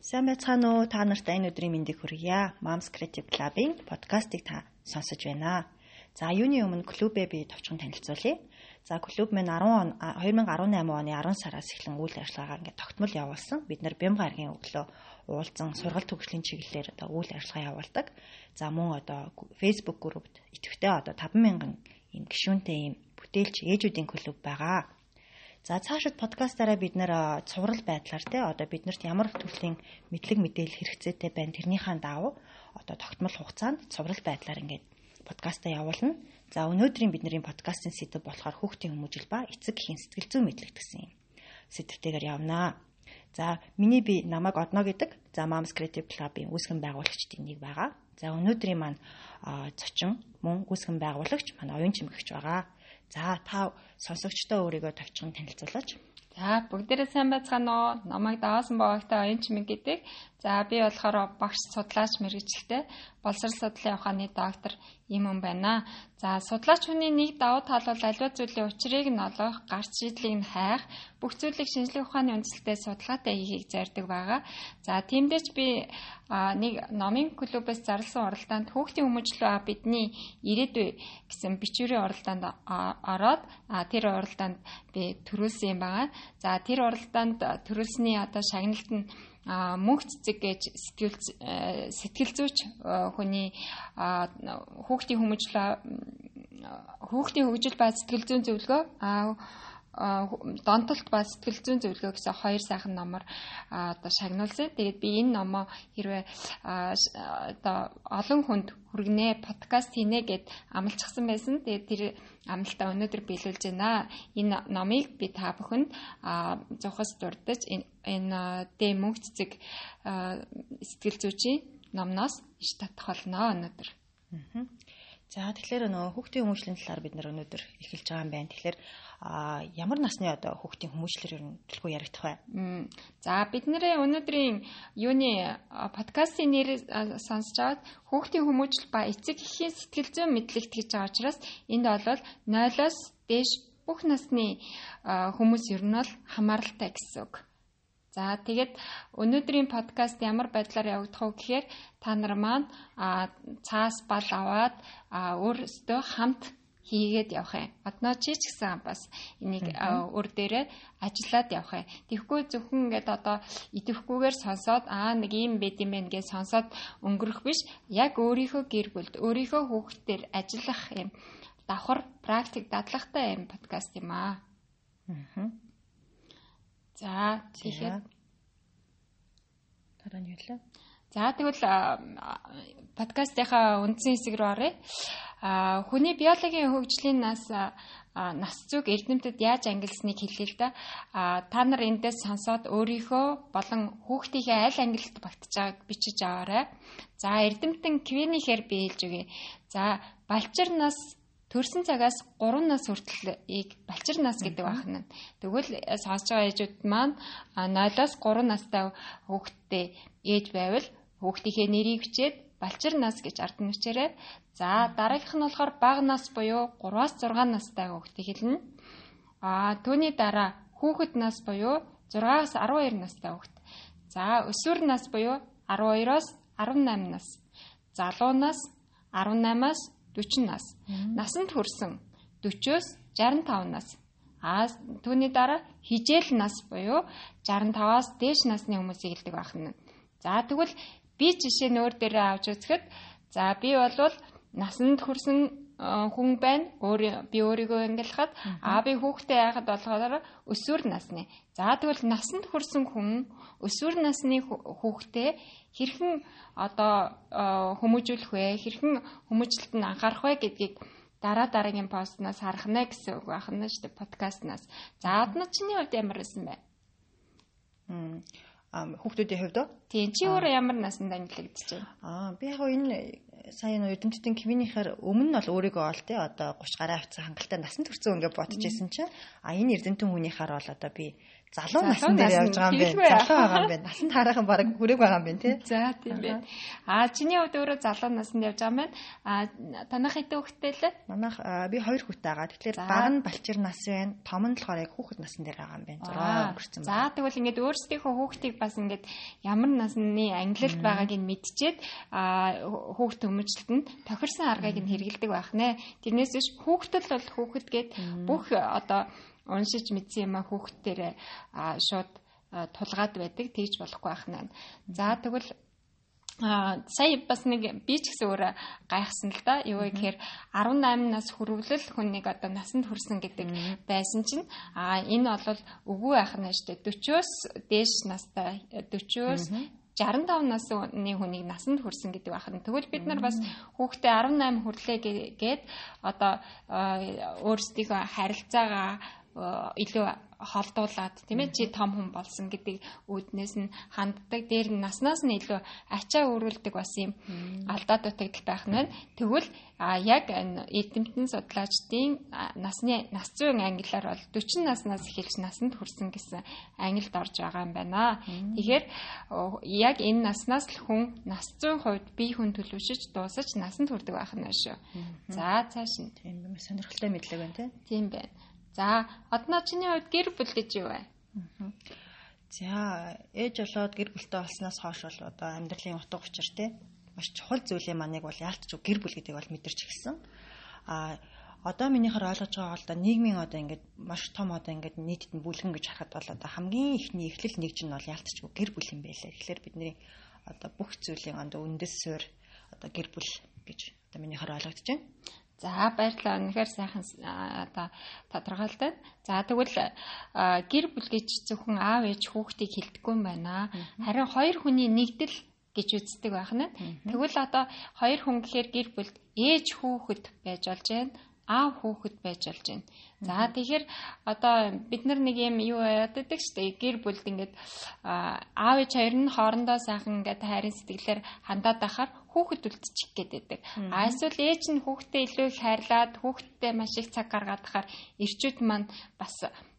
Сайн байцгаана уу? Та нарт энэ өдрийн мэндийг хүргье. Moms Creative Club-ийн подкастыг та сонсож байна. За, юуны өмнө клубээ би товчхон танилцуулъя. За, клуб маань 10 он 2018 оны 10 сараас эхлэн үйл ажиллагаагаа ингээд тогтмол явуулсан. Бид нар Бям гарагийн өглөө уулзсан сургалт төгслийн чиглэлээр одоо үйл ажиллагаа явуулдаг. За, мөн одоо Facebook группт идэвхтэй одоо 50000 ийм гишүүнтэй ийм бүтээлч ээжүүдийн клуб байгаа. За цаашид подкастаараа бид нэр цуврал байдлаар те одоо биднэрт ямар төрлийн мэдлэг мэдээлэл хэрэгцээтэй байна тэрнийхээ дагуу одоо тогтмол хугацаанд цуврал байдлаар ингээд подкастаа явуулна. За өнөөдрийн бидний подкастын сэдэв болохоор хүүхдийн хүмүүжил ба эцэг эхийн сэтгэл зүйн мэдлэг гэсэн юм. Сэдвтэйгээр явнаа. За миний би намайг Одно гэдэг. За Moms Creative Club-ийн үүсгэн байгуулагчдын нэг байгаа. За өнөөдрийн маань зочин мөн үүсгэн байгуулагч манай оюун чимэгч байгаа. За та сонсогчдоо өөрийгөө товчхон танилцуулаач. За бүгдээрээ сайн байцгаана уу? Намайг даваасан богтой оюун чимэг гэдэг. За би болохоор багш судлаач мэрэгчлээ боловсрол судлалын ухааны доктор юм юм байна. За судлаач хүний нэг давуу тал бол аливаа зүйлийн учрыг нь олох, гарц шийдлийг нь хайх, бүх зүйлийг шинжлэх ухааны үндсэлтэй судалгаатай хийхийг зорддог байгаа. За тиймдээ ч би нэг номын клубээс зарласан уралдаанд хүүхдийн хүмүүжлөө бидний ирээдүй гэсэн бичвэрийн уралдаанд ороод тэр уралдаанд би төрүүлсэн юм байгаа. За тэр уралдаанд төрүүлсний одоо шагналт нь мөнх цэцэг гэж сэтгэл сэтгэл зүйч хүний хүүхдийн хүмүүжлээ хүүхдийн хөгжил ба сэтгэл зүйн зөвлөгөө донтолт ба сэтгэл зүйн зөвлөгөө гэсэн хоёр сайхан номоор одоо шагнуулсан. Тэгээд би энэ номоо хэрвээ одоо олон хүнд хүргэнэ, подкаст хийнэ гэд амлчихсан байсан. Тэгээд тэр амлалтаа өнөөдөр биелүүлж байна. Энэ номыг би та бүхэнд зохиос дурдж энэ дэ мөнх цэцэг сэтгэл зүйчийн номноос иш татах болно өнөөдөр. За тэгэхээр нөгөө хүүхдийн хүмүүжлийн талаар бид нөр өнөөдөр эхэлж байгаа юм байна. Тэгэхээр а ямар насны одоо хүүхдийн хүмүүжлэр ер нь төлхөө яригдах вэ? За бид нэрээ өнөөдрийн юуны подкастын нэр сонсож аваад хүүхдийн хүмүүжил ба эцэг эхийн сэтгэл зүйн мэдлэгт гэж байгаа учраас энд бол 0-оос дээш бүх насны хүмүүс ер нь бол хамааралтай гэсэн үг. За тэгээд өнөөдрийн подкаст ямар байдлаар явагдах вэ гэхээр та нар маань цаас бал аваад өөрсдөө хамт хийгээд явах юм. Одноо чи ч гэсэн бас энийг өр дээрээ ажиллаад явах юм. Тэгэхгүй зөвхөн ингээд одоо идэвхгүйгээр сонсоод аа нэг юм байд юм байна гэж сонсоод өнгөрөх биш. Яг өөрийнхөө гэр бүлд, өөрийнхөө хүүхдээр ажиллах юм давхар практик дадлагтай юм подкаст юм аа. Аа. За тэгэхээр дараа нь юу лээ? За тэгвэл подкастынхаа үндсэн хэсэг рүү оръё. А хүний биологийн хөгжлийн нас нас зүг эрдэмтэд яаж ангилсныг хэлээ л да. А та нар эндээс сонсоод өөрийнхөө болон хүүхдийнхээ аль ангилалд багтж байгааг бичиж аваарай. За эрдэмтэн Квинихэр би хэлж өгье. За балчир нас төрсэн цагаас 3 нас хүртэлийг балчир нас гэдэг байна. Тэгвэл сонсож байгаа ээжүүд маань 0-оос 3 настай хүүхэдтэй ээж байвал хүүхдийнхээ нэрийг бичээд балчир нас гэж ард нь бичээрэй. За дараагийнх нь болохоор бага нас буюу 3-аас 6 настай хүүхдийг хэлнэ. А түүний дараа хүүхэд нас буюу 6-аас 12 настай хүүхэд. За өсвөр нас буюу 12-оос 18 нас. Залуу нас 18-аас 40 нас. Насанд хүрсэн 40-оос 65 нас. А түүний дараа хижээл нас буюу 65-аас дээш насны хүмүүсийг хэлдэг байна. За тэгвэл би жишээ нөөр дээрээ авч үзэхэд за би болвол насанд хүрсэн хүн байна. Өөр би өөрийгөө ангилахад аа би хүүхдээ яахад болохоор өсвөр насны. За тэгвэл насанд хүрсэн хүн өсвөр насны хүүхдээ хэрхэн одоо хүмүүжүүлэх вэ? Хэрхэн хүмүүжлэлт нь анхаарах вэ гэдгийг дараа дараагийн постнаас харах нэ гэсэн үг байна шүү дээ подкастнаас. За адна чиний хувьд ямар байсан бэ? Хүүхдүүдийн хувьд уу? Тийм чи өөрөө ямар наснд ангилагдчих вэ? Аа би яг энэ сая нөө эрдэмтдийн квинийхээр өмнө нь бол өөрийгөө ол те одоо 30 гараа авцсан хангалттай насанд хүрсэн ингээ бодож исэн чинь а энэ эрдэмтэн хүнийхээр бол одоо би залуу насны дээр явж байгаа юм байна. Залуу байгаа юм байна. Насанд хараахан баг хүрээг байгаа юм байна тий. За тийм байна. Аа чиний хувьд өөрөө залуу наснд явж байгаа юм байна. Аа танах хэдэн хүүхэдтэй лээ? Манайх би хоёр хүүхэдтэй байгаа. Тэгэхээр баг нь балчир нас байна. Том нь болохоор яг хүүхэд насн дээр байгаа юм байна. 6 өнгөрцөн байна. За тэгвэл ингээд өөрсдийнхөө хүүхдийг бас ингээд ямар насны ангилалд байгааг нь мэдчихээд аа хүүхд өмчлөлтөнд тохирсон аргыг нь хэрэгэлдэг байх нэ. Тэрнээс биш хүүхдэл бол хүүхэд гээд бүх одоо уншиж мэдсэн юм а хүүхдтэрээ шууд тулгаад байдаг тэгж болохгүй байх нэ. За тэгвэл а сая бас нэг би ч гэсэн өөрөө гайхсан л да. Юу гэхээр 18 нас хүрвэл хүн нэг одоо насанд хүрсэн гэдэг байсан чинь а энэ бол үгүй байх нь штэ 40-оос дээш настай 40-оос 65 насны хүнийг насанд хүрсэн гэдэг байна. Тэгвэл бид нар бас хүүхдээ 18 хүрлээ гээд одоо өөрсдийнхөө харилцаагаа илүү холдуулаад тийм ээ чи том хүн болсон гэдэг үүднээс нь ханддаг. Дээр нь наснаас нь илүү ачаа өөрүүлдэг бас юм алдаа дутагдaltaй байх нь. Тэгвэл яг эдэмтэн судлаачдын насны нас зүйн ангилаар бол 40 наснаас эхэлж насанд хүрсэн гэсэн ангилд орж байгаа юм байна. Тэгэхээр яг энэ наснаас л хүн нас зүйн хувьд бие хүн төлөвшөж дуусаж насанд хүрдэг байх нь шүү. За цааш нь. Тийм сонирхолтой мэдлэг байна тийм байна. За, одноо чиний хувьд гэр бүл гэж юу вэ? За, ээж болоод гэр бүлтэй болсноос хойш бол одоо амьдралын утга учир те маш чухал зүйлээ манайг бол яалтч гэр бүл гэдэг бол мэдэрч эхэлсэн. А одоо минийхэр ойлгож байгаа бол да нийгмийн одоо ингээд маш том одоо ингээд нийтэд нь бүлгэн гэж харахад бол одоо хамгийн ихний эхлэл нэгж нь бол яалтч гэр бүл юм байлаа. Тэгэхээр бидний одоо бүх зүйлийн одоо үндэс суурь одоо гэр бүл гэж одоо минийхэр ойлгогдож байна. За баярлалаа. Үнэхээр сайхан одоо тодорхойлдог. За тэгвэл гэр бүл гэж зөвхөн аав ээж хүүхдийг хилдэггүй юм байна. Харин хоёр хүний нэгдэл гэж үздэг байх нь. Тэгвэл одоо хоёр хүн гэхээр гэр бүлд ээж хүүхэд байж болж байна аав хүүхэд байж болж байна. За тэгэхээр одоо бид нар нэг юм юу яадаг штэ гэр бүлд ингээд аав ээж хоёр нь хоорондоо сайхан ингээд хайрын сэтгэлээр хандаад байхаар хүүхэд үлдчих гээд байдаг. А эсвэл ээж нь хүүхдээ илүү их хайрлаад хүүхдтэй маш их цаг гаргаад тахаар ирчүүд маань бас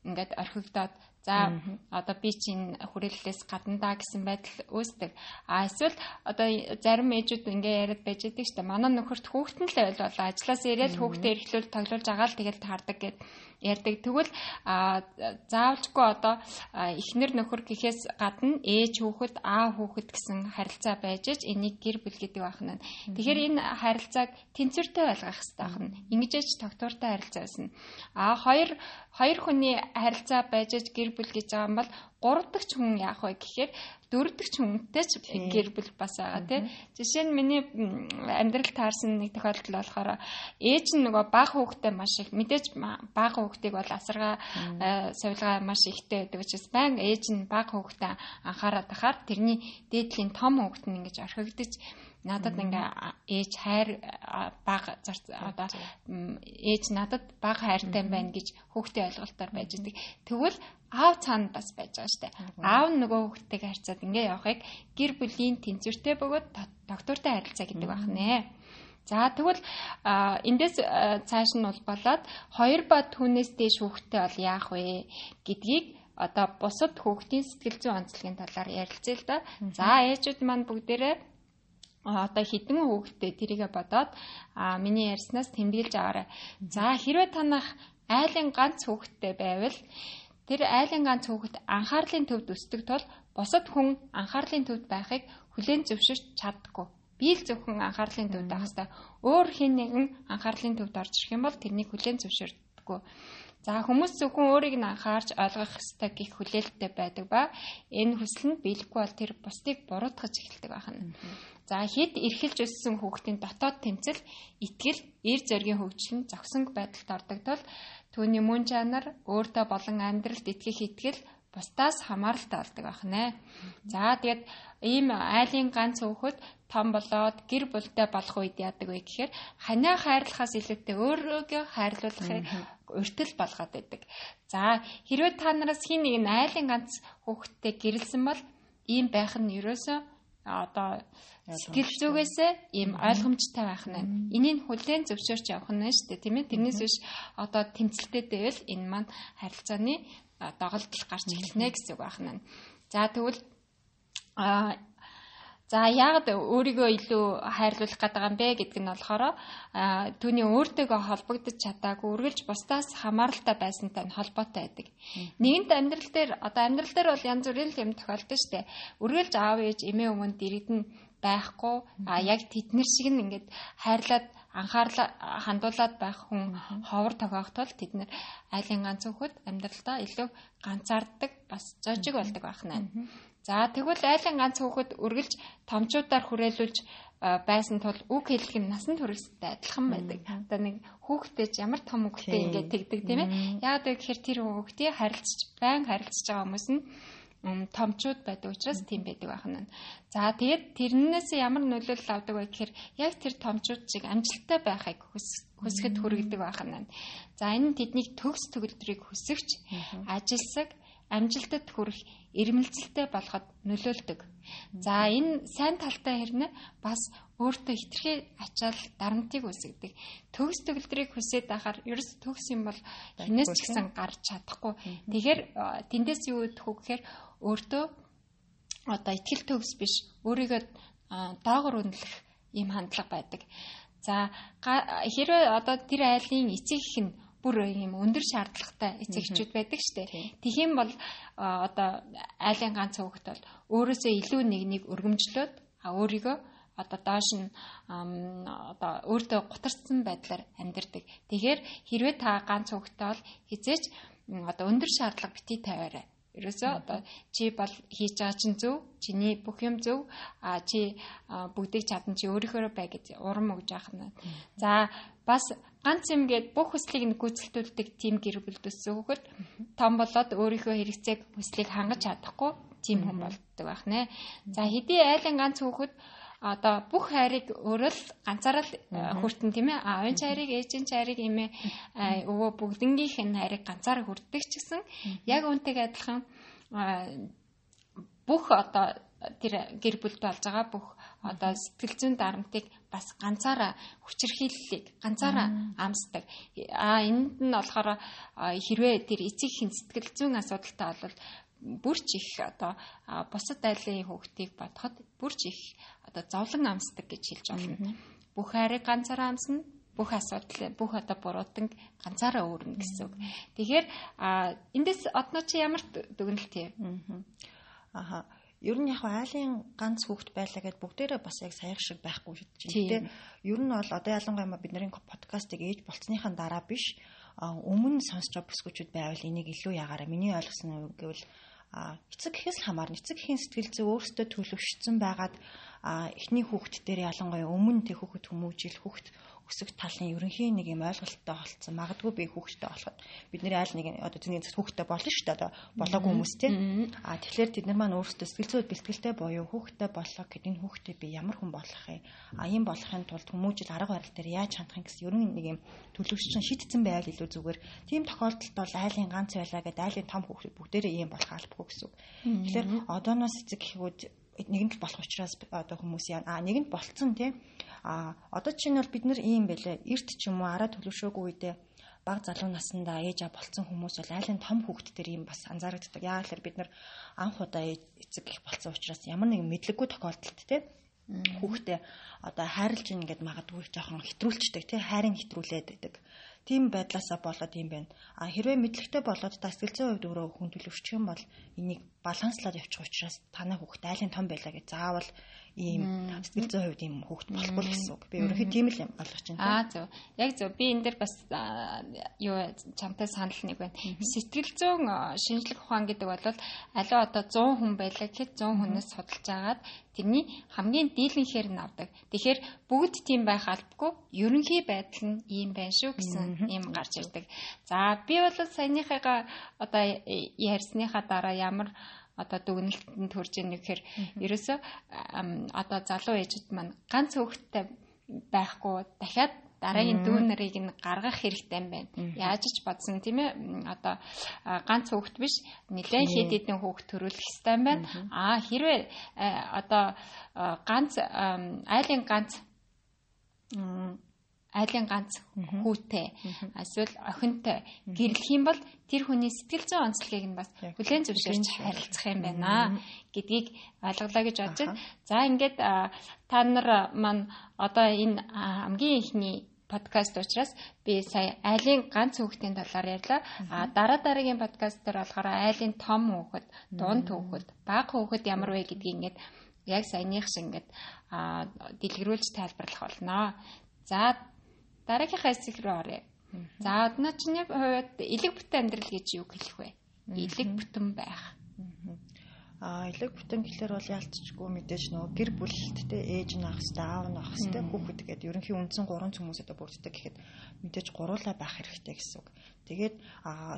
ингээд орхигдоод За одоо би чинь хүрээллээс гадна даа гэсэн байдал үүсдэг. А эсвэл одоо зарим ээжүүд ингээ яриад байж байдаг шүү дээ. Манай нөхөрт хүүхдэн л байл болоо ажлаас ирээд хүүхдээ эрхлүүл тоглуулж байгаа л тэгэл таардаг гэд ярьдаг. Тэгвэл заавалжгүй одоо эхнэр нөхөр гэхээс гадна ээж хүүхэд аа хүүхэд гэсэн харилцаа байж аж энийг гэр бүл гэдэг байна. Тэгэхээр энэ харилцааг тэнцвэртэй байлгах хэрэгтэй байна. Ингэж тогтвортой харилцаа байсан. А хоёр хоёр хүний харилцаа байж аж гэр бүл гэж байгаа юм бол гурав дахь хүн яах вэ гэхээр дөрөв дахь хүнтэй ч гэр бүл бас байгаа тий. Жишээ нь миний амьдрал таарсан нэг тохиолдол болохоор ээж нь нөгөө бага хүүхдээ маш их мэдээж бага хүүхдийг бол асаргаа сувилгаа маш ихтэй байдаг учраас баян ээж нь бага хүүхдээ анхаарат тахаар тэрний дээдлийн том хүүхд нь ингэж орхигдож надад ингээ ээж хайр баг одоо ээж надад баг хайртай байна гэж хүүхдээ ойлголтоор байж байгаа. Тэгвэл аав цаана бас байж байгаа штэ. Аав нөгөө хүүхдтэйг харьцаад ингээ явахыг гэр бүлийн тэнцвэртэй бөгөөд доктортой харилцаа гэдэг байх нэ. За тэгвэл эндээс цааш нь бол болоод хоёр ба түүнээс дээш хүүхдтэй бол яах вэ гэдгийг одоо бусад хүүхдийн сэтгэл зүйн онцлогийн талаар ярилцъя л да. За ээжүүд маань бүгдээрээ одоо хідэн хүүхдээ тэрийгэ бодоод а миний ярьснаас тэмдэглэж аваарай. За хэрвээ танах айлын ганц хүүхдтэй байвал тэр айлын ганц хүүхэд анхаарлын төвд өсдөг тул бусад хүн анхаарлын төвд байхыг хүлээн зөвшөөрч чаддаггүй. Би л зөвхөн анхаарлын төвд байх хэвээр өөр хэн нэгэн анхаарлын төвд орж ирэх юм бол тэрнийг хүлээн зөвшөөрдөггүй. За хүмүүс зөвхөн өөрийг нь анхаарч ойлгох ёстой гих хүлээлттэй байдаг ба энэ хүсэл нь биелэхгүй бол тэр бусдыг буруутгаж эхэлдэг байна. За хэд эрхэлж өссөн хүүхдийн дотоод тэмцэл, итгэл, эр зоригийн хөгжил нь зогсонг байдалд ордог тул түүний мөн чанар, өөртөө болон амьдралд итгэх итгэл бусдаас хамааралтай болдог байх нэ. За тэгээд ийм айлын ганц хүүхэд том болоод гэр бүлтэй болох үед яадаг вэ гэхээр ханаа хайрлахаас илүүтэй өөрөөгөө хайрлуулахыг уртл болгоод байдаг. За хэрвээ та нараас хин нэг нь айлын ганц хүүхэдтэй гэрэлсэн бол ийм байх нь ерөөсөө одоо сэтгэл зүгээсээ ийм ойлгомжтой байх нь. Энийг хүлээн зөвшөөрч явах нь шүү дээ, тийм ээ. Тэрнээс биш одоо тэмцэлтэй дэвэл энэ маань харилцааны доголдол гарч эхэлнэ гэсэн үг байна. За тэгвэл а За яагаад өөрийгөө илүү хайрлуулах гэдэг юм бэ гэдг нь болохоор түүний өөртөөгөө холбогдож чадаагүй үргэлж бусдаас хамааралтай байсантай нь холбоотой байдаг. Нэгэнт амьдрал дээр одоо амьдрал дээр бол янз бүрийн юм тохиолдож штэ. Үргэлж аав ээж эмээ өвөнд дэрэгдэн байхгүй а яг тэднэр шиг нь ингээд хайрлаад анхаарлаа хандуулад байх хүн ховор тохиогтол тэд нэр айлын ганц хөхөд амьдралдаа илүү ганцаарддаг бас жожиг болдог байх нь. За тэгвэл айлын ганц хүүхэд үргэлж томчуудаар хүрээлүүлж байсан тул үг хэллэг нь насан туршидтай адилхан байдаг. Одоо нэг хүүхдтэй ямар том үгтэй ингээд тэгдэг тийм ээ. Яг тэгэхээр тэр хүүхдийг харилцаж байн харилцаж байгаа хүмүүс нь томчууд байдаг учраас тийм байдаг байна. За тэгээд тэрнээс ямар нөлөөлөл авдаг вэ гэхээр яг тэр томчууд шиг амжилттай байхыг хүсэхэд хүргэдэг байна. За энэ нь тэднийг төгс төгөлдрийг хүсэгч, ажилсаг, амжилтад хүрэх ирмэлцэлтэй болоход нөлөөлдөг. За энэ сайн талтай хэрнээ бас өөртөө хитрхи ачаал дарамтыг үсгдэг. Төгс төгөлдрийг хүсээд байхаар ерөөс төгс юм бол хинээс ч гэсэн гарч чадахгүй. Тэгэхээр тэндээс юу өгөх вэ гэхээр өөртөө одоо ихтгэл төгс биш өөрийгөө доогор үнэлэх ийм хандлага байдаг. За хэрвээ одоо тэр айлын эцэг их нь бүр ийм өндөр шаардлагатай эцэгчүүд байдаг штэ. Тэгхийн бол одоо айлын ганц хүүхэд бол өөрөөсөө илүү нэг нэг өргөмжлөөд а өөрийгөө одоо доош нь одоо өөртөө гутарсан байдлаар амьдардаг. Тэгэхээр хэрвээ та ганц хүүхэдтэй бол хизээч одоо өндөр шаардлага бити тавиарай. Ерөөсөө одоо чи бол хийж байгаа чинь зөв, чиний бүх юм зөв, а чи бүгдийг чадан чи өөрийнхөө бай гэж урам өгж яах нь. За бас ганц юм гээд бүх хүслийг нь гүйцэлдүүлдэг тим гэр бүл төссөн хөхөд том болоод өөрийнхөө хэрэгцээг хүслийг хангаж чадахгүй тийм хүн болдог байх нэ. За хэдий айлын ганц хөхөд одоо бүх хайрыг өөрөө л ганцаараа л э, хүртэн тийм ээ. А овын чайрыг, ээжийн чайрыг имээ өвөө бүгднгийнх нь хайрыг ганцаараа хүртдэг ч гэсэн яг үүнтэйг адилхан бүх одоо тэр гэр бүлд болж байгаа бүх одоо сэтгэл зүйн дарамтыг бас ганцаараа хүчирхийллийг ганцаараа амсдаг. А энд нь болохоор хэрвээ тэр эцэг хин сэтгэл зүйн асуудалтай бол бүр ч их одоо бусад айлын хүүхдийг бодоход бүр ч их одоо зовлон амсдаг гэж хэлж байна. Бүх хайрыг ганцаараа амсна, бүх асуудал бүх одоо буруудан ганцаараа өөрнө гэсэн үг. Тэгэхээр эндээс одноо чи ямар дүгнэлт юм? Аха. Ер нь яг айлын ганц хүүхэд байлаа гэд бүгдээрээ бас яг саяг шиг байхгүй шүү дээ. Ер нь бол одоо ялангуяа бидний подкастыг ээж болцсныхаа дараа биш өмнө сонсч байгаа бүсгүүчүүд байвал энийг илүү ягаараа миний ойлгосон нь гэвэл эцэг гэхээс л хамаарна. Эцэг гэхийн сэтгэл зүй өөртөө төлөвшсөн байгаад эхний хүүхэд дээр ялангуяа өмнө тэг хүүхэд хүмүүжил хүүхэд өсөх талын ерөнхий нэг юм ойлголттой болцсон. Магадгүй би хүүхэдтэй болоход бидний айл нэг одоо зэний хүүхэдтэй болно шүү дээ. Одоо болоогүй хүмүүс те. А тэгэхээр тэд нар маань өөрсдөө сэтгэл зүйд бэлтгэлтэй буюу хүүхэдтэй боллоо гэхэд энэ хүүхдээ би ямар хүн болох юм? А ийм болохын тулд хүмүүжил арга барил дээр яаж хандах юм гэсэн ерөн нэг юм төлөвшсөн шийдсэн байвал илүү зүгээр. Тийм тохиолдолд бол айлын ганц байлаа гэдэг айлын том хүүхэд бүгдээрээ ийм болох албагүй гэсэн. Тэгэхээр одооноос эцэг гэхүүд нэгэнд болох учраас одоо хүмүүс яа а нэгэнд болцсон тий А одоо чинь бол бид нар ийм байлаа. Эрт ч юм уу араа төлөвшөөгүй үедээ баг залуу наснда ээж аа болцсон хүмүүс бол айлын том хүүхэд төр ийм бас анзаарэгддэг. Яагаад гэхээр бид нар анх удаа эцэг их болцсон учраас ямар нэгэн мэдлэггүй тохиолдолд те хүүхдээ одоо хайрлж ингээд магадгүй жоохон хэтрүүлчдэг тий хайрын хэтрүүлээд байдаг. Тийм байдлаасаа болоод юм байна. А хэрвээ мэдлэгтэй болоод та сэтгэл зүйн хувьд өөрөө хүн төлөвшчих юм бол энийг баланслаад явуучих учраас танай хүүхэд айлын том байлаа гэж заавал ийм сэтгэл зүйн хувьд ийм хүүхэд болохгүй гэсэн үг. Би өөрөөхөө тийм л юм ойлгож байна. Аа зөв. Яг зөв. Би энэ дэр бас юу чамтай санал нэг байна. Сэтгэл зүйн шинжлэх ухаан гэдэг бол аливаа одоо 100 хүн байлаа гэхэд 100 хүнээс судалж агаад тэрний хамгийн дийлэнхээр нь авдаг. Тэгэхээр бүгд тийм байх албагүй. Ерөнхий байдал нь ийм байна шүү гэсэн юм гарч ирдэг. За би бол саяныхаа одоо ярьсныхаа дараа ямар одоо дүгнэлтэнд төрж ийн гэхээр ерөөсөө одоо залуу ээжүүд маань ганц хөвгттэй байхгүй дахиад дараагийн дүү нарыг нь гаргах хэрэгтэй юм байна. Яаж ч бодсон тийм ээ одоо ганц хүүхэд биш нэлээд хэд хэдэн хүүхэд төрүүлэх хэрэгтэй юм байна. Аа хэрвээ одоо ганц айлын ганц айлын ганц хүүтэй эсвэл охинтой гэрлэх юм бол тэр хүний сэтгэл зүйн онцлогийг нь бас хүлээн зөвшөөрч харилцах юм байна гэдгийг ойлголоо гэж бодож байна. За ингээд та нар маань одоо энэ хамгийн ихний подкаст учраас би сая айлын ганц хүүхдийн талаар ярьлаа. А дараа дараагийн подкаст дээр болохоор айлын том хүүхэд, дунд хүүхэд, бага хүүхэд ямар вэ гэдгийг ингээд яг саяных шиг ингээд дэлгэрүүлж тайлбарлах болно. За дараагийнхаа хэсэг рүү оръё. За одноо чинь яг хувьд элэг бүтэн амьдрал гэж юу хэлэх вэ? Элэг бүтэн байх. А элэг бүтэн гэхэлэр бол ялцчгүй мэдээж нөгөө гэр бүлтэй ээж нь ах хэвээр аав нь ах хэвээр хүүхэд гэдэг ерөнхийн үндсэн гурван хүмүүс одоо бүрддэг гэхэд мэдээж гуруулаа байх хэрэгтэй гэсэн үг. Тэгээд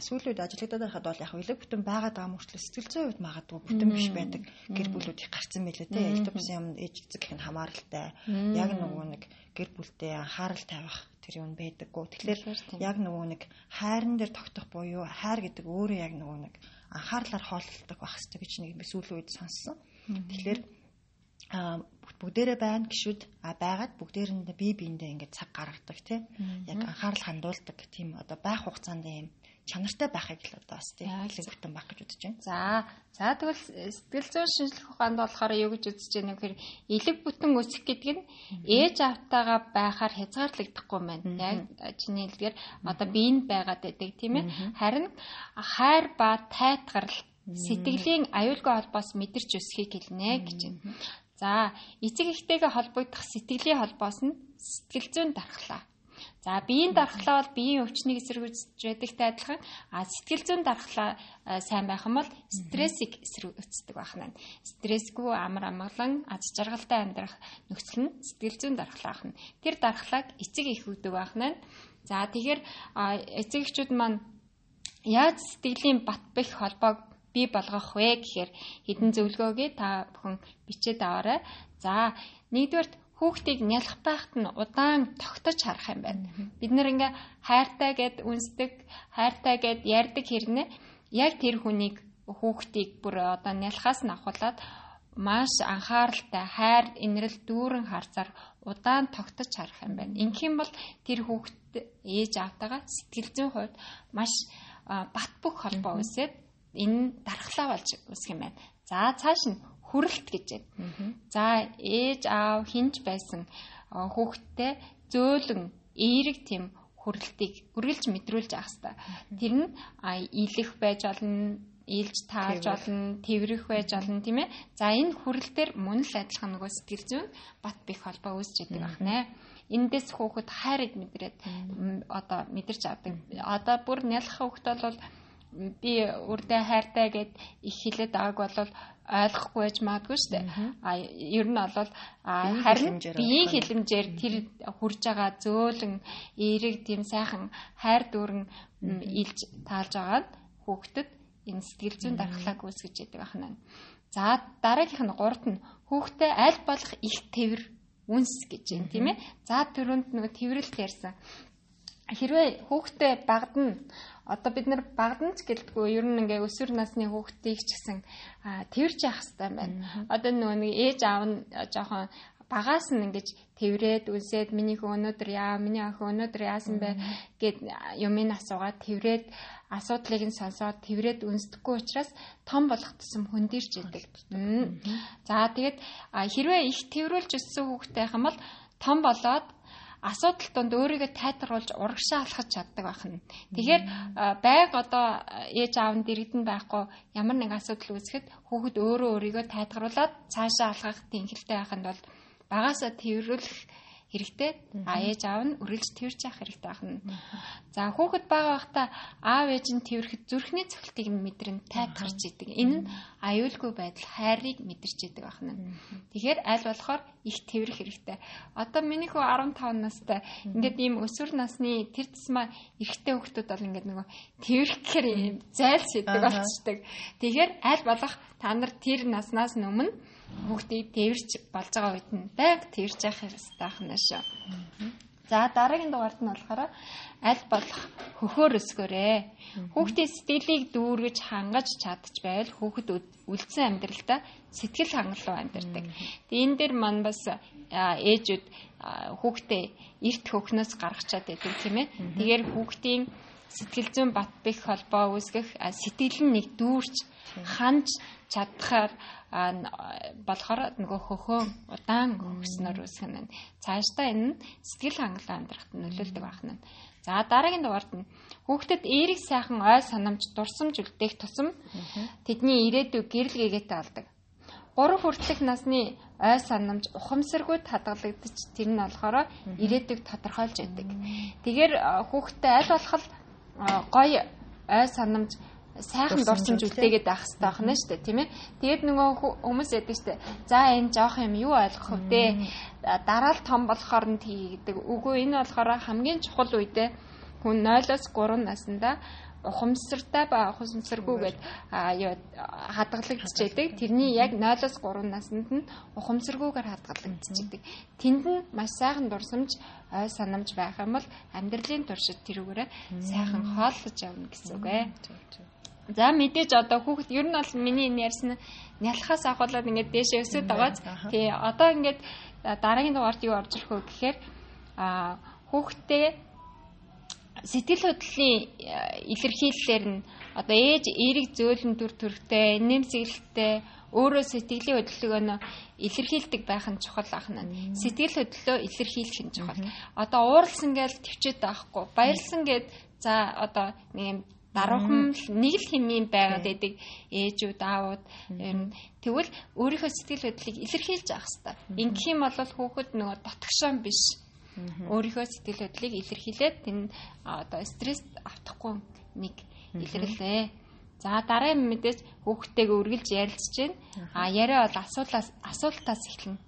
сүүлүүд ажиллагдаад байхад бол яг элэг бүтэн байгаад байгаа мөрчлөө сэтгэл зүйн хувьд магадгүй бүтэн биш байдаг гэр бүлүүд их гарцсан байлээ те. Элэг бүтэн юм ээж эцэг гэх нь хамааралтай. Яг нөгөө нэг гэр бүлтэй анхаарал тавих тэр юм байдаггүй. Тэгэхээр яг нөгөө нэг хайран дээр тогтох буюу хайр гэдэг өөрөө яг нөгөө нэг анхаарлаар хооллолдог байх хэрэгтэй гэж нэг би сүүлийн үед сонссон. Тэгэхээр бүгдээрээ байна гişүүд а байгаад бүгдээрэнд бие биендээ ингээд цаг гаргадаг тий. Яг анхаарал хандуулдаг тийм одоо байх хугацаанд юм чанартай байхыг л одоо бас тий хэлэг бүтэн байх гэж үзэж байна. За за тэгвэл сэтгэл зүйн шинжилгээ ухаанд болохоор юу гэж үзэж байна гэхээр элэг бүтэн өсөх гэдэг нь ээж автаагаа байхаар хязгаарлагдахгүй байна. Яг чиний хэлдгээр одоо биеинд байгаад байдаг тийм ээ. Харин хайр ба тайтгарл сэтгэлийн аюулгүй холбоос мэдэрч өсөхийг хэлнэ гэж байна. За, эцэг эхтэйгээ холбогдох сэтгэлийн холбоос нь сэтгэл зүйн дархлаа. За, биеийн дархлаа бол биеийн өвчнийг эсэргүүцэж байдагтай адилхан а сэтгэл зүйн дархлаа сайн байх юм бол стрессийг эсэргүүцдэг байх нь. Стрессгүй амар амгалан аз жаргалтай амьдрах нөхцөл нь сэтгэл зүйн дархлаа ахна. Тэр дархлааг эцэг их өгдөг байх нь. За, тэгэхээр эцэг эхчүүд маань яаж сэтгэлийн бат бэх холбоог бий болгох вэ гэхээр хэдэн зөвлөгөөгээ та бүхэн бичээд аваарай. За нэгдүгээрт хүүхдийг нялх байхад нь удаан тогтож харах юм байна. Бид нэр ингээ хайртай гэд үнсдэг, хайртай гэд ярьдаг хэрнээ яг тэр хүнийг хүүхдийг бүр одоо нялхаас нь авахлаад маш анхааралтай хайр инрэл дүүрэн харцаар удаан тогтож харах юм байна. Юм бол тэр хүүхд ээж аавтайгаа сэтгэл зүйн хувьд маш бат бөх холбоо үсээд энэ дархлаа болж үсэх юм байна. За цааш нь хүрэлт гэж байна. За ээж аав хинж байсан хүүхэдтэй зөөлөн эерэг тийм хүрэлтийг үргэлж мэдрүүлж авах хэрэгтэй. Тэр нь илэх байж болно, илж тааж болно, тэрвэрэх байж болно тийм ээ. За энэ хүрэлтээр мөн л адилхан нөгөө сэтгэл зүйн бат бих холбоо үүсч идэг байна. Эндээс хүүхэд хайрыг мэдрээд одоо мэдэрч авдаг. Одоо бүр нялх хүүхэд бол би үрдээ хайртай гэд их хэлээд байгааг бол ойлгохгүй байж магадгүй шүү дээ. А ер нь бол харин биеийн хилэмжээр тэр хурж байгаа зөөлөн эерэг тийм сайхан хайр дүүрэн илж таалж байгаа нь хүүхдэд энэ сэтгэл зүйн дархлааг үүсгэж яадаг ахна. За дараагийнх нь гуравт нь хүүхдээ аль болох их тэрвэр үнс гэж юм тийм ээ. За төрөнд нөгөө тэрвэрлэлт ярьсан. Хэрвээ хүүхдээ багадна одоо бид нар багданч гэлтгүй ер нь ингээ өсвөр насны хүүхдийг ч гэсэн тэрж явах хэрэгтэй байна. Одоо нөгөө нэг ээж аав нь жоохон багаас нь ингэж тэрврээд үнсээд миний хөө өнөөдөр яа миний охин өнөөдөр яасан бэ? Гэд юмыг асуугаад тэрврээд асуудлыг нь сонсоод тэрврээд үнсдэхгүй учраас том болох тусам хөндөрж идэг. За тэгээд хэрвээ их тэрврүүлж өссөн хүүхдтэй бол том болоод асуудал донд өөрийгөө тайтгаруулж урагшаа алхаж чаддаг байх нь. Тэгэхээр байг одоо ээж аав нь дэрэгдэн байхгүй ямар нэг асуудал үүсэхэд хүүхэд өөрөө өөрийгөө тайтгаруулад цаашаа алхах тэнхэлтэй байханд бол багасаа тэрвэрлэх хэрэгтэй. А ээж аав нь үргэлж тэрч явах хэрэгтэй байна. За хүүхэд бага байхдаа аав ээж нь тэрхэд зүрхний цохилтыг нь мэдрэн тайтгарч идэг. Энэ нь аюулгүй байдал хайрыг мэдэрч идэг байна. Тэгэхээр аль болохоор их тэрх хэрэгтэй. Одоо миний хүү 15 настай ингээд ийм өсвөр насны тэр тусмаа эрэгтэй хүүхдүүд бол ингээд нөгөө тэрх гэхээр зайлшиддаг болчихдаг. Тэгэхээр аль болох та нар тэр наснаас өмнө хүүхдийг тэрч болж байгаа үед нь байг тэрч явах хэрэгтэй байна шүү. За дараагийн дугаарт нь болохоор аль болох хөхөөр өсгөөрэй. Хүүхдийн сэтгэлийг дүүргэж хангаж чадчих байвал хүүхэд үлдсэн амьдралдаа сэтгэл хангалуун амьдардаг. Тэгээ энэ дээр мань бас ээжүүд хүүхдээ эрт хөхнөөс гаргачаад байдаг тийм ээ. Тэгэхээр хүүхдийн сэтгэл зүйн бат бэх холбоо үүсгэх сэтгэл нь нэг дүүрч ханж чадхаар болохоор нөгөө хөхөө удаан өгснөр үсэх нь цаашдаа энэ нь сэтгэл хангалуун амьдрахад нөлөөлдөг байх нь. За дараагийн дугаард нь хүүхдэд эерэг сайхан ой санамж дурсамж үлдээх тусам тэдний ирээдүйг гэрэл гээгээтэй алдаг. 3 хүртэлх насны ой санамж ухамсаргүйд хадгалагдаж тэр нь болохоор ирээдүйг тодорхойлж яадаг. Тэгэхээр хүүхдэд аль болох гой ой санамж сайхан дурсамж үлдээгээд байх хэрэгтэй байх нь шүү дээ тийм ээ. Тэгээд нөгөө хүмүүс яддаг шүү дээ. За энэ жоох юм юу ойлгох вэ? Дараа л том болохоор нь тийгдэг. Үгүй энэ болохоор хамгийн чухал үедээ хүн 0-оос 3 наснда ухамсартай ба ухамсаргүйгээд хадгалагдчихэдэг. Тэрний яг 0-оос 3 наснд нь ухамсаргүйгээр хадгалагдчихэдэг. Тэнд нь маш сайхан дурсамж, ой санамж байх юм бол амьдралын туршид тэрүүгээрээ сайхан хооллож явна гэсэн үг ээ. За мэдээж одоо хүүхэд ер нь бол миний энэ ярьсан нялхаас ахуулаад ингээд дээшээ өсөд байгааз. Тий одоо ингээд дараагийн дугаарт юу орж ирэх вэ гэхээр а хүүхдээ сэтгэл хөдлөлийн илэрхийллээр нь одоо ээж эерэг зөөлөн төр төрхтэй, нэмсэглэлтэй өөрөө сэтгэлийн хөдөлгөөнөө илэрхийлдэг байх нь чухал ах нь. Сэтгэл хөдлөлөө илэрхийлэх нь чухал. Одоо ууралсан гэж төвчээд байхгүй. Баярлсан гэд за одоо нэг юм даруухан нэг л хэмээн байгаад байдаг ээжүүд аавууд тэгвэл өөрийнхөө сэтгэл хөдлөлийг илэрхийлж авах хэрэгтэй. Ингэх юм бол хүүхэд нөгөө дотгошон биш. Өөрийнхөө сэтгэл хөдлөлийг илэрхийлээд энэ одоо стресс автахгүй нэг илэрлээ. За дараагийн мэдээж хүүхдтэйгээ үргэлж ярилцж байна. А яриа бол асуулаас асуултаас эхэлнэ.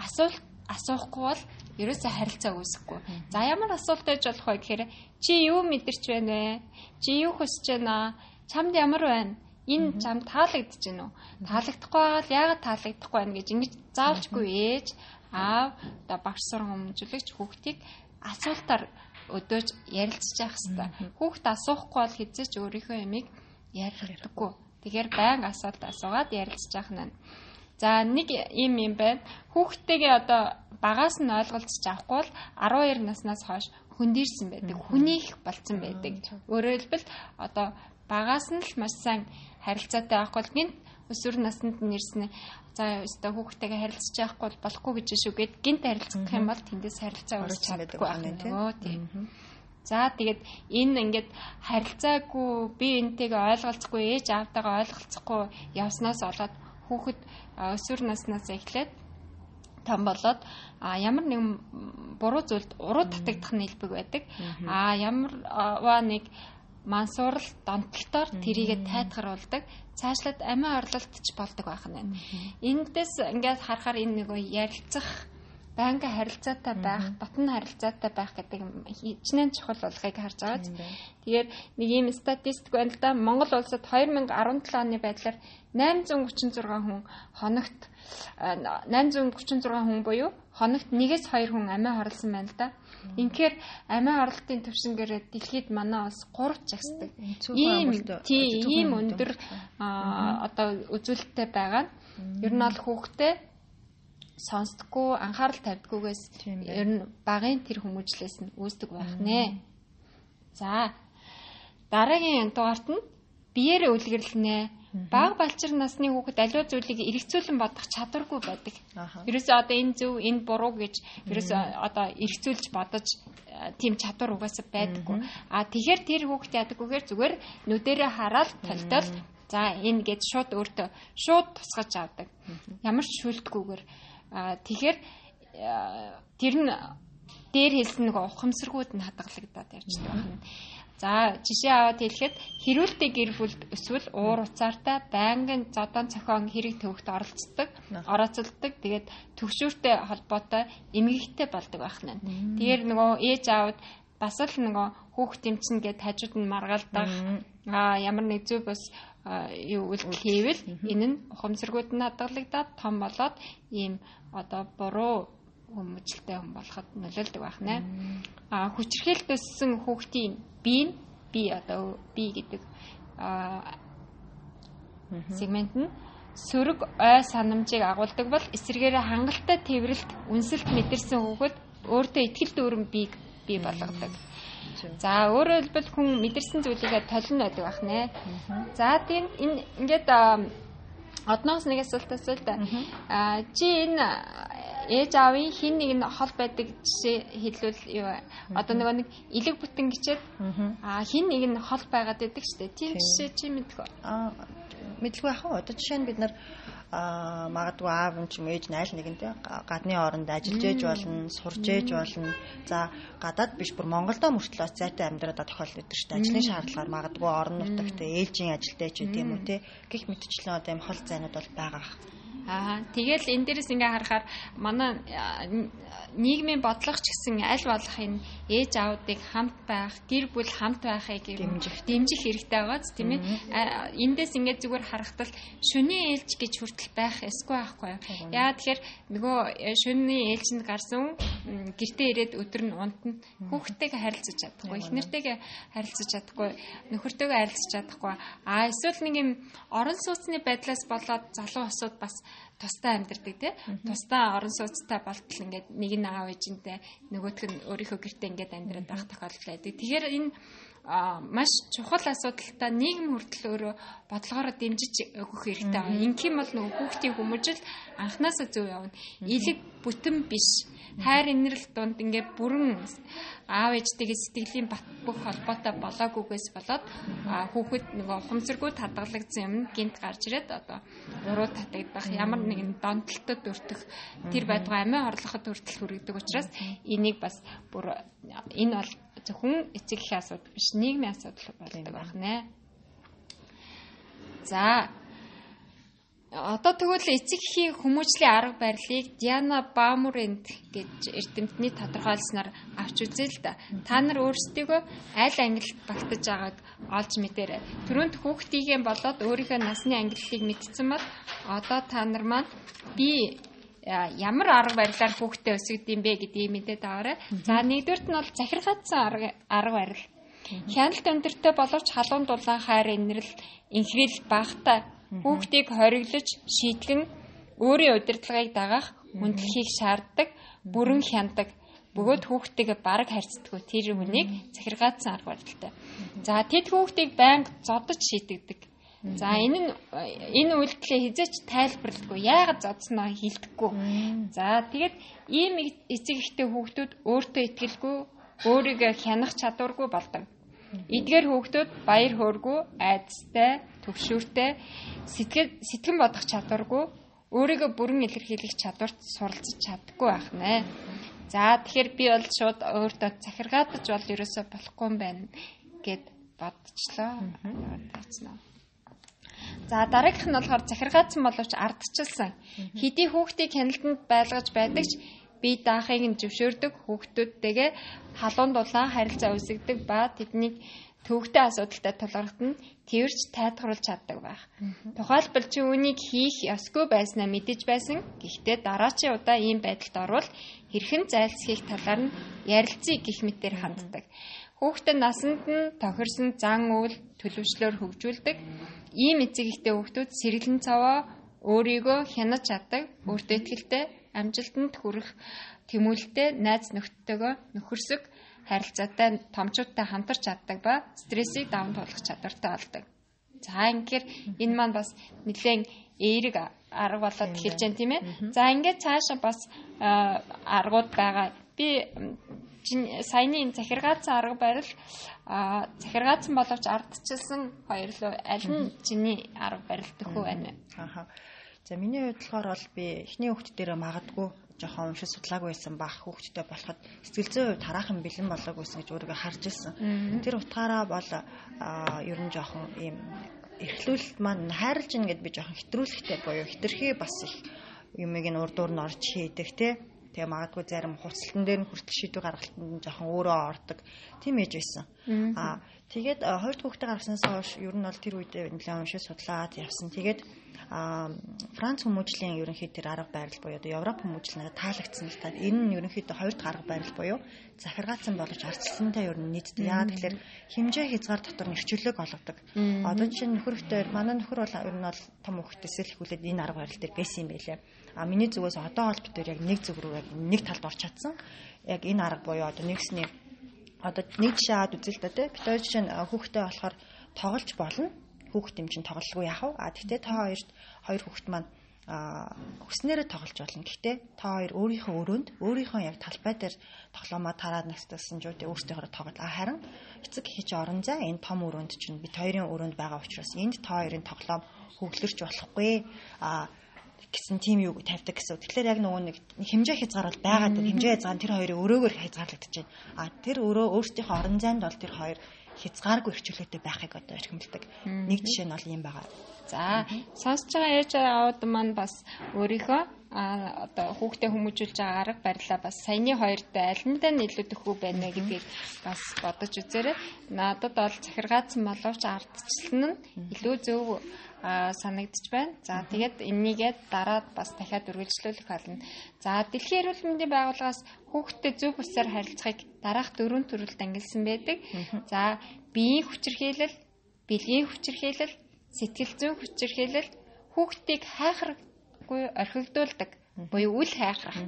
Асуулт асуухгүй бол ерөөсөө харилцаа үүсэхгүй. За ямар асуулт байж болох вэ гэхээр чи юу мэдэрч байна вэ? Чи юу хүсэж байна? Чамд ямар байна? Энэ чам таалагдж байна уу? Таалагдахгүй байгаад яагаад таалагдахгүй байна гэж ингэж заавчгүй ээж аав одоо багш сургам өмжүүлэгч хүүхдийг асуултаар өдөөж ярилцж явах хэрэгтэй. Хүүхд асуухгүй бол хэзээ ч өөрийнхөө ямиг ярьдаггүй. Тэгэхээр байн асуулт асуугаад ярилцж явах нь За нэг юм юм байна. Хүүхдтэйгээ одоо багаас нь ойлголцож авахгүй бол 12 наснаас хойш хөндөрсөн байдаг. Хүнийх болцсон байдаг. Өөрөөр хэлбэл одоо багаас нь л маш сайн харилцаатай байхгүй бол гинт өсвөр наснд нь ирсэн за өстой хүүхдтэйгээ харилцаж явахгүй болохгүй гэж шүү гэд гинт харилцах юм бол тэндээс харилцаа үүсч чаддаггүй байна тийм. За тэгээд энэ ингээд харилцаагүй би энтэйгээ ойлголцохгүй ээж аавтайгаа ойлголцохгүй явснаас болоод хүүхэд өсвөр наснаас эхлээд том болоод а ямар нэгэн буруу зүйлд уруу татагдах нь илбэг байдаг. А ямарваа нэг мансуурал донтолтоор тэрийгэ тайтгаруулдаг. Цаашлаад амиа орлолт ч болдог байх нь. Эндээс ингээд харахаар энэ нэг ярилцах байнгын харилцаатай байх, дотн харилцаатай байх гэдэг хичнээн чухал болохыг харж байгаа. Тэгэхээр нэг ийм статистик байна л да. Монгол улсад 2017 оны байдлаар 836 хүн хоногт 836 хүн буюу хоногт 1-2 хүн амиа хорлсон байна л да. Инхээр амиа хорлтын төвшингээр дэлхийд манай улс 3 жагсдаг. Ийм тийм ийм өндөр одоо үзүүлэлттэй байгаа. Ер нь бол хүүхдээ сонсдгоо анхаарал тавьдггүйгээс ер нь багын тэр хүмүүжлээс нь үүсдэг байх нэ. За дараагийн дугаарт нь биеэр үлгэрлэнэ. Баг балчир насны хүүхэд аливаа зүйлийг эргцүүлэн бодох чадваргүй байдаг. Ерөөсөө одоо энэ зөв, энэ буруу гэж ерөөсөө одоо эргцүүлж бодож тийм чадвар угаасаа байдаггүй. А тэгэхээр тэр хүүхэд ядаггүйгээр зүгээр нүдэрээ хараад толтол за энэ гэж шууд өөртөө шууд тусгаж авдаг. Ямар ч шүлтгүйгээр тэгэхээр тэр нь дээр хэлсэн нэг ухамсаргууд нь хадгалагдаад ярьждаг байна. За жишээ аваад хэлэхэд хэрүүлтэй гэр бүл эсвэл уур уцаартай байнгын зодон цохион хэрэг төвөгт оролцдог, орооцолдог. Тэгээд төвшүүртэй холбоотой эмгэгтэй болдог байх нь. Тэгэхээр нөгөө ээж аавд бас л нөгөө хүүхд тэмцэн гэд хажууд нь маргаалдах аа ямар нэг зөв бас юу үйлдэл хийвэл энэ нь ухамсаргууд нь хадгалагдаад том болоод ийм одоо буруу хүмүүжлтэй хүн болоход нөлөөлдөг байх нэ. А хүчрхэл төссөн хүүхдийн бие би одоо би гэдэг а сегмент нь сөрөг ой санамжийг агуулдаг бол эсвэргээрээ хангалттай тэрвэрлт үнсэлт мэдэрсэн хүүхэд өөртөө ихтгэл дүүрэн бийг бий болгодог. За өөрөөр хэлбэл хүн мэдэрсэн зүйлийгээ толино бах нэ. За тийм энэ ингээд одноос нэг асуулт асуулт. Аа чи энэ ээж аавын хин нэг нь хол байдаг жишээ хэлвэл юу одоо нөгөө нэг элэг бүтэн гिचээд аа хин нэг нь хол байгаад байдаг штэ. Тийм жишээ чи мэдэх үү? Аа мэдлгүй ах уу. Одоо жишээ нь бид нар магадгүй аав юм ч юм ээж найл нэгэнтэй гадны оронд ажиллаж ээж болно, сурж ээж болно. За гадаад биш бүр Монголдо мөртлөө зайтай амьдраад тохиолдол өгдөг шүү дээ. Ажлын шаардлагаар магадгүй орон нутагт ээлжийн ажилтай ч гэдэм үү те. Гэх мэтчлэн одоо юм хол зайнууд бол байгаа. Аа тэгэл энэ дээрээс ингээ харахаар манай нийгмийн бодлого ч гэсэн аль болох энэ ээж аавдыг хамт байх, гэр бүл хамт байхыг дэмжих дэмжих хэрэгтэй байгаа ч тийм ээ. Эндээс ингээ зүгээр харахтал шөнийн ээлж гэж хүртэл байх эсгүй байхгүй юу? Яа тэгэхээр нөгөө э, шөнийн ээлжинд гарсан гэртээ ирээд өдөр нь унтна хүүхдтэйгээ харилцаж чадахгүй, их нэртэйгээ харилцаж чадахгүй, нөхөртөөгөө харилцаж чадахгүй. Аа эсвэл нэг юм орон сууцны байдлаас болоод залуу осууд бас тустай амьдардаг тий. Тустай орон сууцтай болтол ингээд нэг нь аав ээжинтэй нөгөөх нь өөрийнхөө гэртээ ингээд амьдраад байх тохиолдол байдаг. Тэгэхээр энэ маш чухал асуудалтай нийгэм хүртэл өөрөө бодлогоороо дэмжиж өгөх хэрэгтэй байна. Инх юм бол нөгөө хүүхдийн хүмүүжил анханасаа зөв явна. Илэг бүтэн биш. Хайр инрэл дунд ингээд бүрэн аав ээжтэйгээ сэтгэлийн бат бүх холбоотой болоогүйгээс болоод хүүхэд нөгөө ухамсаргүй татгалагдсан юм гинт гарч ирээд одоо уруу татагдах ямар нэгэн донтолтод өртөх тэр байдгаа амиа хорлоход хүртэл хүргэдэг учраас энийг бас бүр энэ бол зөвхөн эцэг эхийн асуудал биш нийгмийн асуудал болдог байх нэ. За одоо тэгвэл эцэг эхийн хүмүүжлийн арга барилыг Диана Баумурэнд гэж эрдэмтний тодорхойлсноор авч үзээ л да. Та нар өөрсдийгөө аль ангилалд багтаж байгааг олж мэдээрэй. Төрөнд хүүхдийгээ болоод өөрийнхөө насны ангиллыг мэдсэн бол одоо та нар маань би ямар арга барилаар хүүхдээ өсгөдөм бэ гэдгийг мэдээд аваарай. За нэгдүгürt нь бол захиргаатсан арга арга барил. Хяналт өндөртэй боловч халуун дулаан хайр инрэл инхрэл багтай хүүхдийг хориглож шийтгэн өөрийн удирдлагыг дагах хүндлэхийг шаарддаг бүрэн хяндаг. Бөгөөд хүүхдтэйгээ бараг харьцдаггүй. Тэр хүнийг захиргаатсан арга барилтай. За тэд хүүхдийг байнга зодож шийдэгдэг. За энэ нь энэ үйлдэлээ хизээч тайлбарлахгүй яагаад зодсноо хилдэхгүй. За тэгээд ийм эцэг ихтэй хүүхдүүд өөртөө итгэлгүй, өөрийгөө хянах чадваргүй болдог. Эдгээр хүүхдүүд баяр хөөргүй, айдастай, төвшүүртэй, сэтгэл сэтгэн бодох чадваргүй, өөрийгөө бүрэн илэрхийлэх чадварт суралцж чаддаггүй байх нэ. За тэгэхээр би бол шууд өөртөө захиргаатаж бол ерөөсө болохгүй юм байна гэд бодчихлоо. Таацнаа. За дараагийнх нь болохоор захиргаацсан боловч ардчилсан. Хэдий хүүхдийг хяналтанд байлгаж байдаг ч бие даахыг нь зөвшөөрдөг хүүхдүүдтэйгээ халуун дулаан харилцаа үүсгдэг ба тэднийг төвөгтэй асуудалтай тулгархад нь тэрч тайлгаруулж чаддаг байх. Тухайлбал чи үнийг хийх ёсгүй байснаа мэдэж байсан. Гэхдээ дараачийн удаа ийм байдалд орвол хэрхэн зайлсхийх талаар нь ярилцъя гэх мэтээр ханддаг. Хүүхдээ насанд нь тохирсон зан үйл төлөвчлөөр хөгжүүлдэг Ийм эцэг ихтэй хүүхдүүд сэргэлэн цаваа өөрийгөө хянаж чаддаг, өөртөө ихтэй амжилтанд хүрэх тэмүүлэлтэй найз нөхдөдөө нөхөрсөг харилцаатай томчуудтай хамтарч чаддаг ба стрессийг даван туулах чадвартай болдог. За ингэхээр энэ маань бас нэлээд эерэг арга болоод эхэлж байна тийм ээ. За ингээд цаашаа бас аргууд байгаа. Би саяны захиргаацсан арга барил захиргаацсан боловч ардчилсан хоёрлоо аль нь чиний арга барил төхөө байна вэ? Ааха. За миний хувьд болохоор бол би эхний хүүхд дээр магадгүй жоохон уншиж судлаагүй байсан бах хүүхдтэй болоход сэтгэл зүйн хувьд хараахан бэлэн болоогүй байсан гэж өөрийгөө харж ирсэн. Тэр утгаараа бол ер нь жоохон ийм эрхлүүлэлт маань хайрлж ин гэд би жоохон хэтрүүлэхтэй буюу хитрхи бас их юмыг нь урдуур нь орж хийдэг те Тэгээ магадгүй зарим хуцалтан дээр нь хүртэл шийдвэр гаргалтанд нь жоохон өөрөө ордог. Тийм ээж байсан. Аа тэгээд хоёр дахь хүүхдээ гаргаснаас хойш ер нь бол тэр үед нэлээд уншиж судлаад явсан. Тэгээд Франц хүмүүжлийн ерөнхий тэр арга барил буюу одоо Европ хүмүүжил надад таалагдсан л та. Энэ нь ерөнхийдөө хоёр дахь арга барил буюу захиргаацсан боловч арчилсантай ер нь нийтд. Яагаад тэгэхээр хэмжээ хязгаар дотор нэрчлөлөг олгодог. Одоо чинь нөхөртэй манай нөхөр бол ер нь бол том хөвгтөөсөө л ихүүлээд энэ арга барил дээр байсан юм байлээ. А миний зүгээс одоо бол бид тээр яг нэг зүг рүү яг нэг талд орч чадсан. Яг энэ арга буюу одоо нэгсний одоо нэг жишээ аваад үзэл та тий. Бид хоёр жишээ нь хүүхдээ болохоор тоглож болно. Хүүхд юм чинь тоглолгүй яах вэ? А тэгтээ та хоёрт хоёр хүүхд маань хүснээрээ тоглож болно. Гэхдээ та хоёр өөрийнхөө өрөөнд өөрийнхөө яг талбай дээр тоглоомоо тараад настасан жууд өөртөөхөөр тоглол. А харин эцэг хич орон зай энэ том өрөөнд чинь бид хоёрын өрөөнд байгаа учраас энд та хоёрын тоглоом хөглөрч болохгүй. А гэсэн тим юу тавьдаг гэсэн. Тэгэхээр яг нөгөө нэг хэмжээ хязгаар бол байгаад байна. Хэмжээ хязгаар тэр хоёрын өрөөгөр хязгаарлагдаж байна. А тэр өрөө өөрсдийнхөө орон зайд бол тэр хоёр хязгааргүй эрхчлөөтэй байхыг одоо эрхэмлдэг. Нэг жишээ нь бол юм байгаа. За сонсож байгаа ээж аауд маань бас өөрийнхөө а одоо хүүхдээ хүмүүжүүлж байгаа арга барилаа бас саяны хоёртой аль нь дэ илүү төхөө байна гэдгийг бас бодож үзээрэй. Надад бол захиргаацсан боловч ардчлал нь илүү зөв санагдчих байна. За тэгээд энийгээ дараад бас дахиад үргэлжлүүлэх болно. За Дэлхийн эрүүл мэндийн байгууллагаас хүүхдэд зөв бүсээр харилцахыг дараах дөрвөн төрөлд ангилсан байдаг. За биеийн хүчирхийлэл, бэлгийн хүчирхийлэл, сэтгэл зүйн хүчирхийлэл хүүхдийг хайхраггүй орхигдуулдаг буюу үл хайхрах.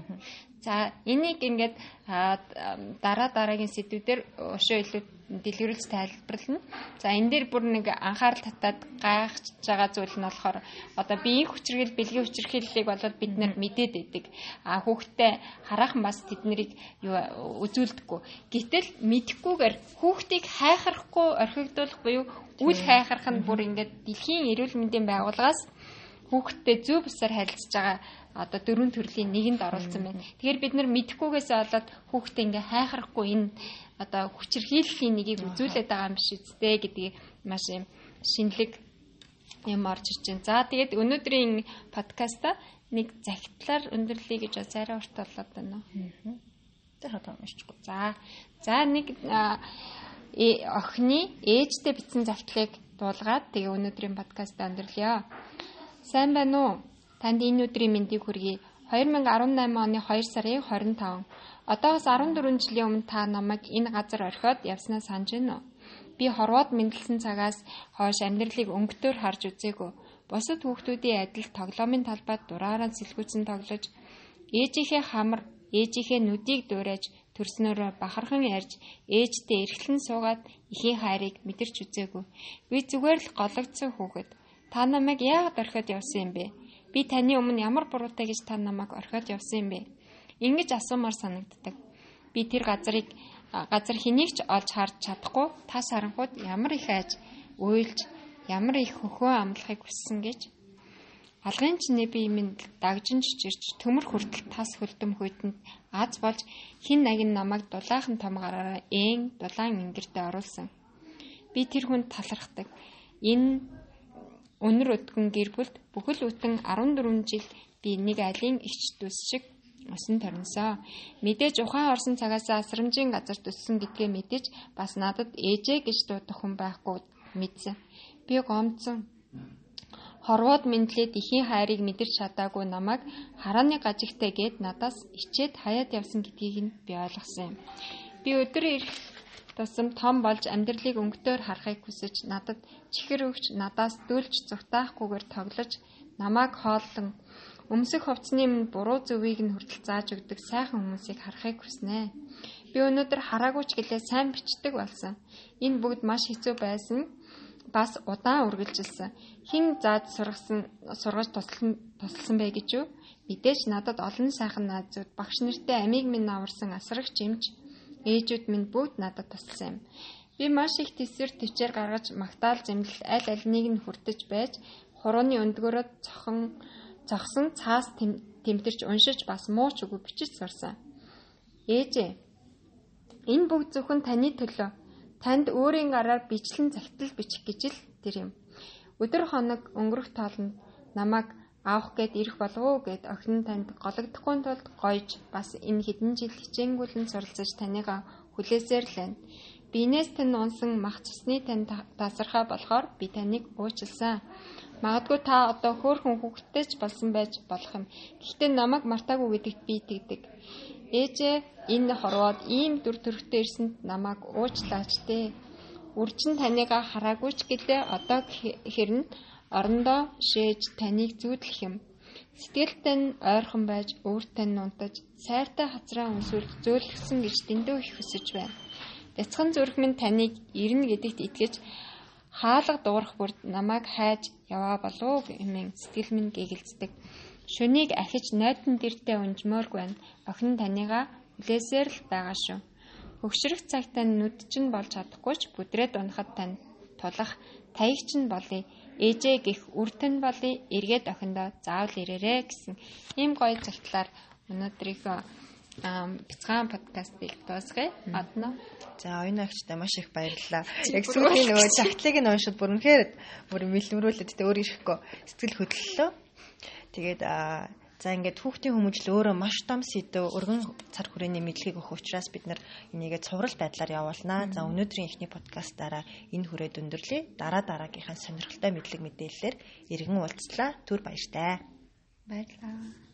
За энийг ингээд дараа дараагийн сэдвүүдээр өшөө илүү дэлгэрүүлж тайлбарлана. За энэ дээр бүр нэг анхаарал татаад гайхаж байгаа зүйл нь болохоор одоо биеийн хүчирхэл, бэлгийн хүчирхэллийг болоод бид нар мэдээд байдаг. А хүүхдээ хараахан бас тэднийг юу үзүүлдэггүй. Гэтэл мэдхгүйгээр хүүхдийг хайхрахгүй орхигдуулах буюу үл хайхрах нь бүр ингээд дэлхийн эрүүл мэндийн байгууллагаас хүүхдтэй зөв бусаар харилцаж байгаа одоо дөрвөн төрлийн нэгэнд оруулсан байна. Тэгэхээр бид нар мэдхгүйгээсээ болоод хүүхдээ ингээ хайхрахгүй энэ одоо хүчирхийллийн нэгийг үзүүлээд байгаа юм биш үсттэй гэдгийг маш юм шинэлэг юм орж иж байна. За тэгээд өнөөдрийн подкаста нэг загтлаар өндөрлөе гэж бас арай урт болоод байна уу? Тэр хатаа уншчихгүй. За за нэг э, охины ээжтэй бичсэн загтлыг дуулгаад тэгээ өнөөдрийн подкаста өндөрлөё. Сайн байна уу? Танд энэ өдрийн мэндийг хүргэе. 2018 оны 2 сарын 25. Одоогоос 14 жилийн өмнө та намайг энэ газар орхиод явснаа санаж байна уу? Би хорвоод мэдлсэн цагаас хойш амьдралыг өнгөтөр харж үзээгүй. Бусад хүүхдүүдийн адил тоглоомын талбайд дураараа сэлгүүцэн тоглож, ээжийнхээ хамар, ээжийнхээ нүдийг дуурайж, төрснөөрөө бахархан ярьж, ээжтэй эргэлэн суугаад ихийн хайрыг мэдэрч үзээгүй. Би зүгээр л гологдсон хүүхэд. Та намайг яагаад орхиод явсан юм бэ? Би таны өмнө ямар буруутай гэж та намайг орхиод явсан юм бэ? Ингэж асуумаар санагддаг. Би тэр газрыг газар хэнийг ч олж харж чадахгүй тас харанхууд ямар их айж уйлж ямар их хөхөө амлахыг хүссэн гэж алгын чинээ би минь дагжин чичирч төмөр хүртэл тас хөлдөм хүйтэнд аз болж хин нагин намайг дулаахан том гараараа ээн дулаан ингэртэ оруулсан. Би тэр хүнд талархдаг. Энэ Өнөр өдгөн гэр бүлд бүхэл бүтэн 14 жил би нэг айлын эгч дүүс шиг усан торносоо. Мэдээж ухаан орсон цагаас асрамжийн газар төссөн гэдгээ мэдээж бас надад ээжээ гэж дуудах хүн байхгүй мэдсэн. Би гомдсон. Хорвоод мэдлээд ихийн хайрыг мэдэрч чадаагүй намайг харааны гажигтай гээд надаас ичээд хаяад явсан гэдгийг нь би ойлгосон юм. Би өдөр ирэх тусам том болж амьдралыг өнгөтөөр харахыг хүсэж надад чихэр өгч надаас дүүлж зүгтаахгүйгээр тоглож намайг хооллон өмсөх хувцсны минь буруу зөвийг нь хүртэл зааж өгдөг сайхан хүмүүсийг харахыг хүснэ. Би өнөөдөр хараагүй ч гэлээ сайн бичдэг болсон. Энэ бүгд маш хэцүү байсан бас удаан үргэлжилсэн. Хин зааж сургасан сургаж туслан тусалсан бай гэж юу? Мэдээж надад олон сайхан наазууд багш нартай амийг минь аварсан асрагч юмч ээжүүд минь бүгд надад тусалсан юм. Би маш их төсвөр төвчээр гаргаж магтаал зэмлэл аль альнийг нь хүртэж байж хурууны өндгөөрөө цохон зогсон цаас тэмтэрч уншиж бас мууч үгүй бичиж сурсан. Ээжээ энэ бүгд зөвхөн таны төлөө. Танд өөрийн гараар бичлэн загтал бичих гэж л тэр юм. Өдөр хоног өнгөрөх тоолнд намайг авах гээд ирэх болов уу гэд охин танд гологдохгүй тулд гойж бас энэ хэдэн жил хичээнгүйлэн суралцаж таныгаа хүлээсээр л байна. Бинээс тань унсан мах цусны тань тасархаа болохоор би таныг уучлсан. Магадгүй та одоо хөөхөн хүүхэдтэй ч болсон байж болох юм. Гэхдээ намайг мартаагүй гэдэгт би итгэдэг. Ээжээ энэ хорвоод ийм дүр төрхтэй ирсэнд намайг уучлаач дээ. Үржин танийгаа хараагүй ч гэдээ одоо хэрн орондоо шээж таныг зүүдлэх юм. Сэтгэлтэй нь ойрхон байж өөртөө нунтаж сайртай хацраа өнсвөл зөөлгсөн гэж дэндүү их хүсэж байна. Бяцхан зүрх минь таныг ирнэ гэдэгт итгэж хаалга дуурах бүрд намайг хайж яваа болов хэмээн сэтгэл минь гэгэлцдэг. Шөнийг ахиж найдан дэртээ унжмооргүй байна. Охин таныгаа хүлээсээр л байгаа шүү. Хөгшрөх цагт тань нүд чинь болж чадахгүй ч бүдрээд унахад тань тулах таяг чинь болъё. Ээжээ гих үртэн болъё. Эргээд охиндоо заавал ирээрэ гэсэн ийм гоё цагтлаар өнөөдрийнхөө бяцхан подкастыг дуусгая. Адна. За оюун агчтай маш их баярлалаа. Яг сүүлийн нөгөө загтлыг нь уншид бүр үнэхээр бүр мэлмрүүлээд тэ өөр ирэхгүй сэтгэл хөдлөлөө. Тэгээд за ингээд хүүхдийн хүмүүжил өөрөө маш том сэдв өргөн цар хүрээний мэдлэгийг өгөх учраас бид нар энийгээ цуврал байдлаар явуулнаа. За өнөөдрийн эхний подкастаараа энэ хүрээд өндөрлөе. Дараа дараагийнхаа сонирхолтой мэдлэг мэдээллээр иргэн уулзлаа. Түр баяртай. Баярлалаа.